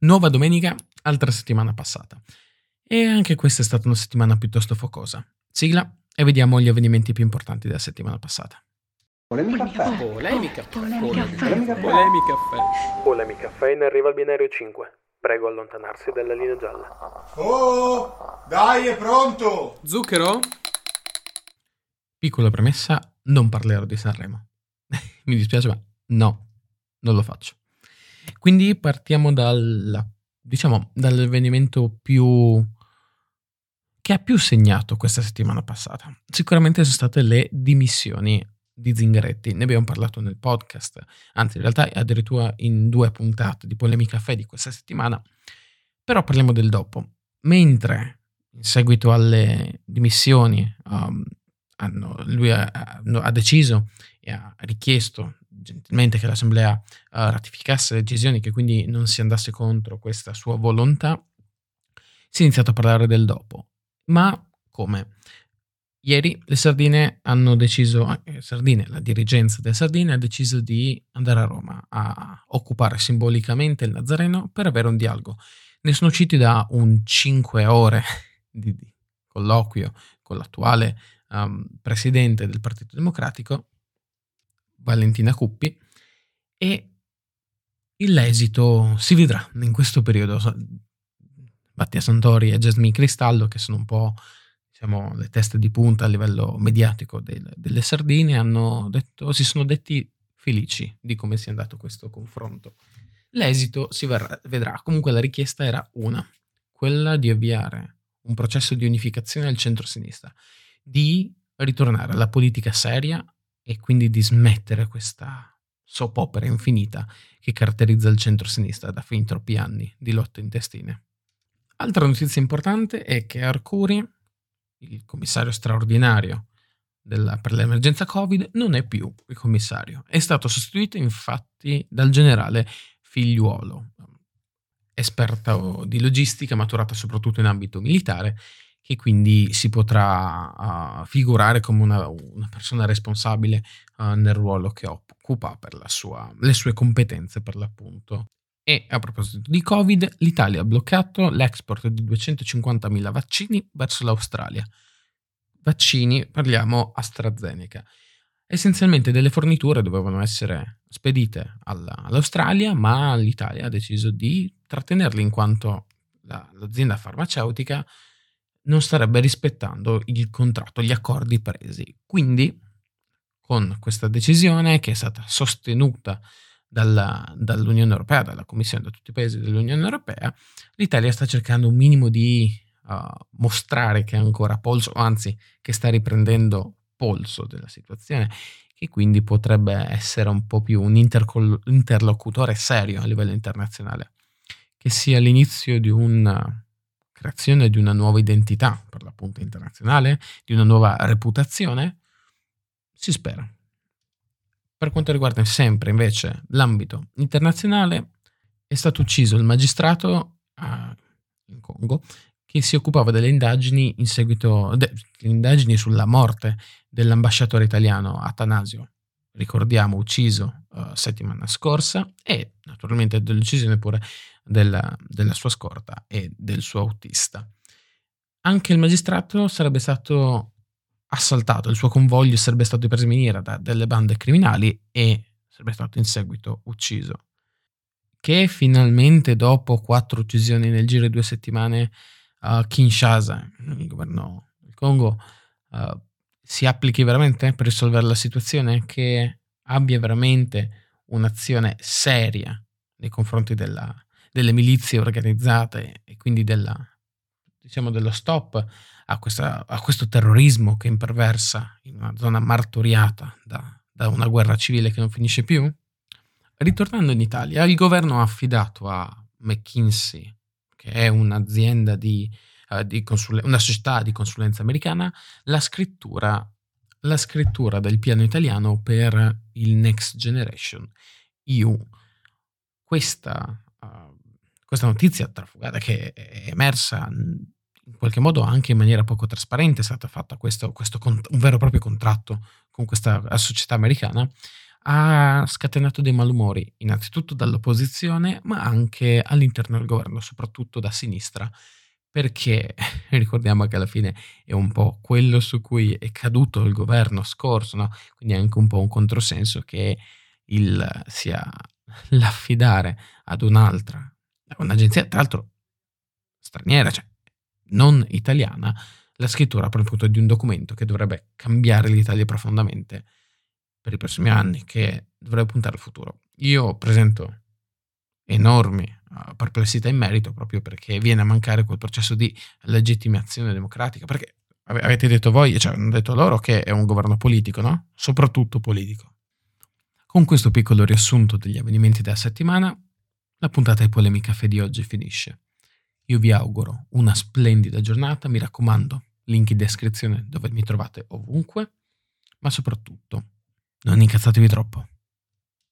Nuova domenica, altra settimana passata. E anche questa è stata una settimana piuttosto focosa. Sigla e vediamo gli avvenimenti più importanti della settimana passata. Polemica caffè. Polemica. Caffè. Polemica caffè. Polemica caffè in arriva al binario 5. Prego allontanarsi dalla linea gialla. Oh, dai, è pronto! Zucchero? Piccola premessa, non parlerò di Sanremo. Mi dispiace, ma no, non lo faccio. Quindi partiamo dal, diciamo, dall'avvenimento più che ha più segnato questa settimana passata. Sicuramente sono state le dimissioni di Zingaretti. Ne abbiamo parlato nel podcast, anzi in realtà addirittura in due puntate di Polemica Caffè di questa settimana, però parliamo del dopo. Mentre in seguito alle dimissioni um, hanno, lui ha, ha, deciso e ha richiesto gentilmente che l'Assemblea uh, ratificasse le decisioni, che quindi non si andasse contro questa sua volontà, si è iniziato a parlare del dopo. Ma come? Ieri le Sardine hanno deciso, eh, Sardine, la dirigenza delle Sardine ha deciso di andare a Roma a occupare simbolicamente il Nazareno per avere un dialogo. Ne sono usciti da un 5 ore di, colloquio con l'attuale um, presidente del Partito Democratico, Valentina Cuppi, e l'esito si vedrà in questo periodo. Mattia Santori e Jasmine Cristallo, che sono un po' diciamo, le teste di punta a livello mediatico del, delle sardine, detto, si sono detti felici di come sia andato questo confronto. L'esito si verrà, vedrà. Comunque la richiesta era una, quella di avviare un processo di unificazione al centro-sinistra di ritornare alla politica seria e quindi di smettere questa soap opera infinita che caratterizza il centro-sinistra da fin troppi anni di lotte intestine. Altra notizia importante è che Arcuri, il commissario straordinario della, per l'emergenza Covid, non è più il commissario. È stato sostituito infatti dal generale Figliuolo, esperto di logistica maturata soprattutto in ambito militare che quindi si potrà uh, figurare come una, una persona responsabile uh, nel ruolo che occupa per sua, le sue competenze per l'appunto. E a proposito di Covid, l'Italia ha bloccato l'export di 250.000 vaccini verso l'Australia. Vaccini, parliamo AstraZeneca. Essenzialmente delle forniture dovevano essere spedite all'Australia, ma l'Italia ha deciso di trattenerle in quanto la, l'azienda farmaceutica non starebbe rispettando il contratto, gli accordi presi. Quindi, con questa decisione che è stata sostenuta dalla, dall'Unione Europea, dalla Commissione, da tutti i paesi dell'Unione Europea, l'Italia sta cercando un minimo di uh, mostrare che ha ancora polso, anzi che sta riprendendo polso della situazione, che quindi potrebbe essere un po' più un interlocutore serio a livello internazionale, che sia l'inizio di un creazione di una nuova identità, per l'appunto internazionale, di una nuova reputazione? Si spera. Per quanto riguarda sempre invece l'ambito internazionale, è stato ucciso il magistrato uh, in Congo che si occupava delle indagini in seguito de, indagini sulla morte dell'ambasciatore italiano Atanasio, ricordiamo ucciso uh, settimana scorsa e naturalmente dell'uccisione pure della, della sua scorta e del suo autista. Anche il magistrato sarebbe stato assaltato, il suo convoglio sarebbe stato preso in miniera da delle bande criminali e sarebbe stato in seguito ucciso. Che finalmente dopo quattro uccisioni nel giro di due settimane a uh, Kinshasa, il governo del Congo, uh, si applichi veramente per risolvere la situazione, che abbia veramente un'azione seria nei confronti della, delle milizie organizzate e quindi della, diciamo, dello stop a, questa, a, questo terrorismo che imperversa in una zona martoriata da, da una guerra civile che non finisce più? Ritornando in Italia, il governo ha affidato a McKinsey, che è un'azienda di, uh, di consule- una società di consulenza americana, la scrittura, la scrittura del piano italiano per il Next Generation EU. Questa uh, questa notizia trafugata che è emersa in qualche modo anche in maniera poco trasparente, è stato fatto questo, questo un vero e proprio contratto con questa società americana, ha scatenato dei malumori, innanzitutto dall'opposizione, ma anche all'interno del governo, soprattutto da sinistra, perché ricordiamo che alla fine è un po' quello su cui è caduto il governo scorso, no? quindi è anche un po' un controsenso che il, sia l'affidare ad un'altra, un'agenzia, tra l'altro straniera, cioè non italiana, la scrittura proprio di un documento che dovrebbe cambiare l'Italia profondamente per i prossimi anni, che dovrebbe puntare al futuro. Io presento enormi uh, perplessità in merito proprio perché viene a mancare quel processo di legittimazione democratica, perché avete detto voi, cioè hanno detto loro che è un governo politico, no? Soprattutto politico. Con questo piccolo riassunto degli avvenimenti della settimana, la puntata di Polemica Caffè di oggi finisce. Io vi auguro una splendida giornata, mi raccomando, link in descrizione dove mi trovate ovunque, ma soprattutto non incazzatevi troppo.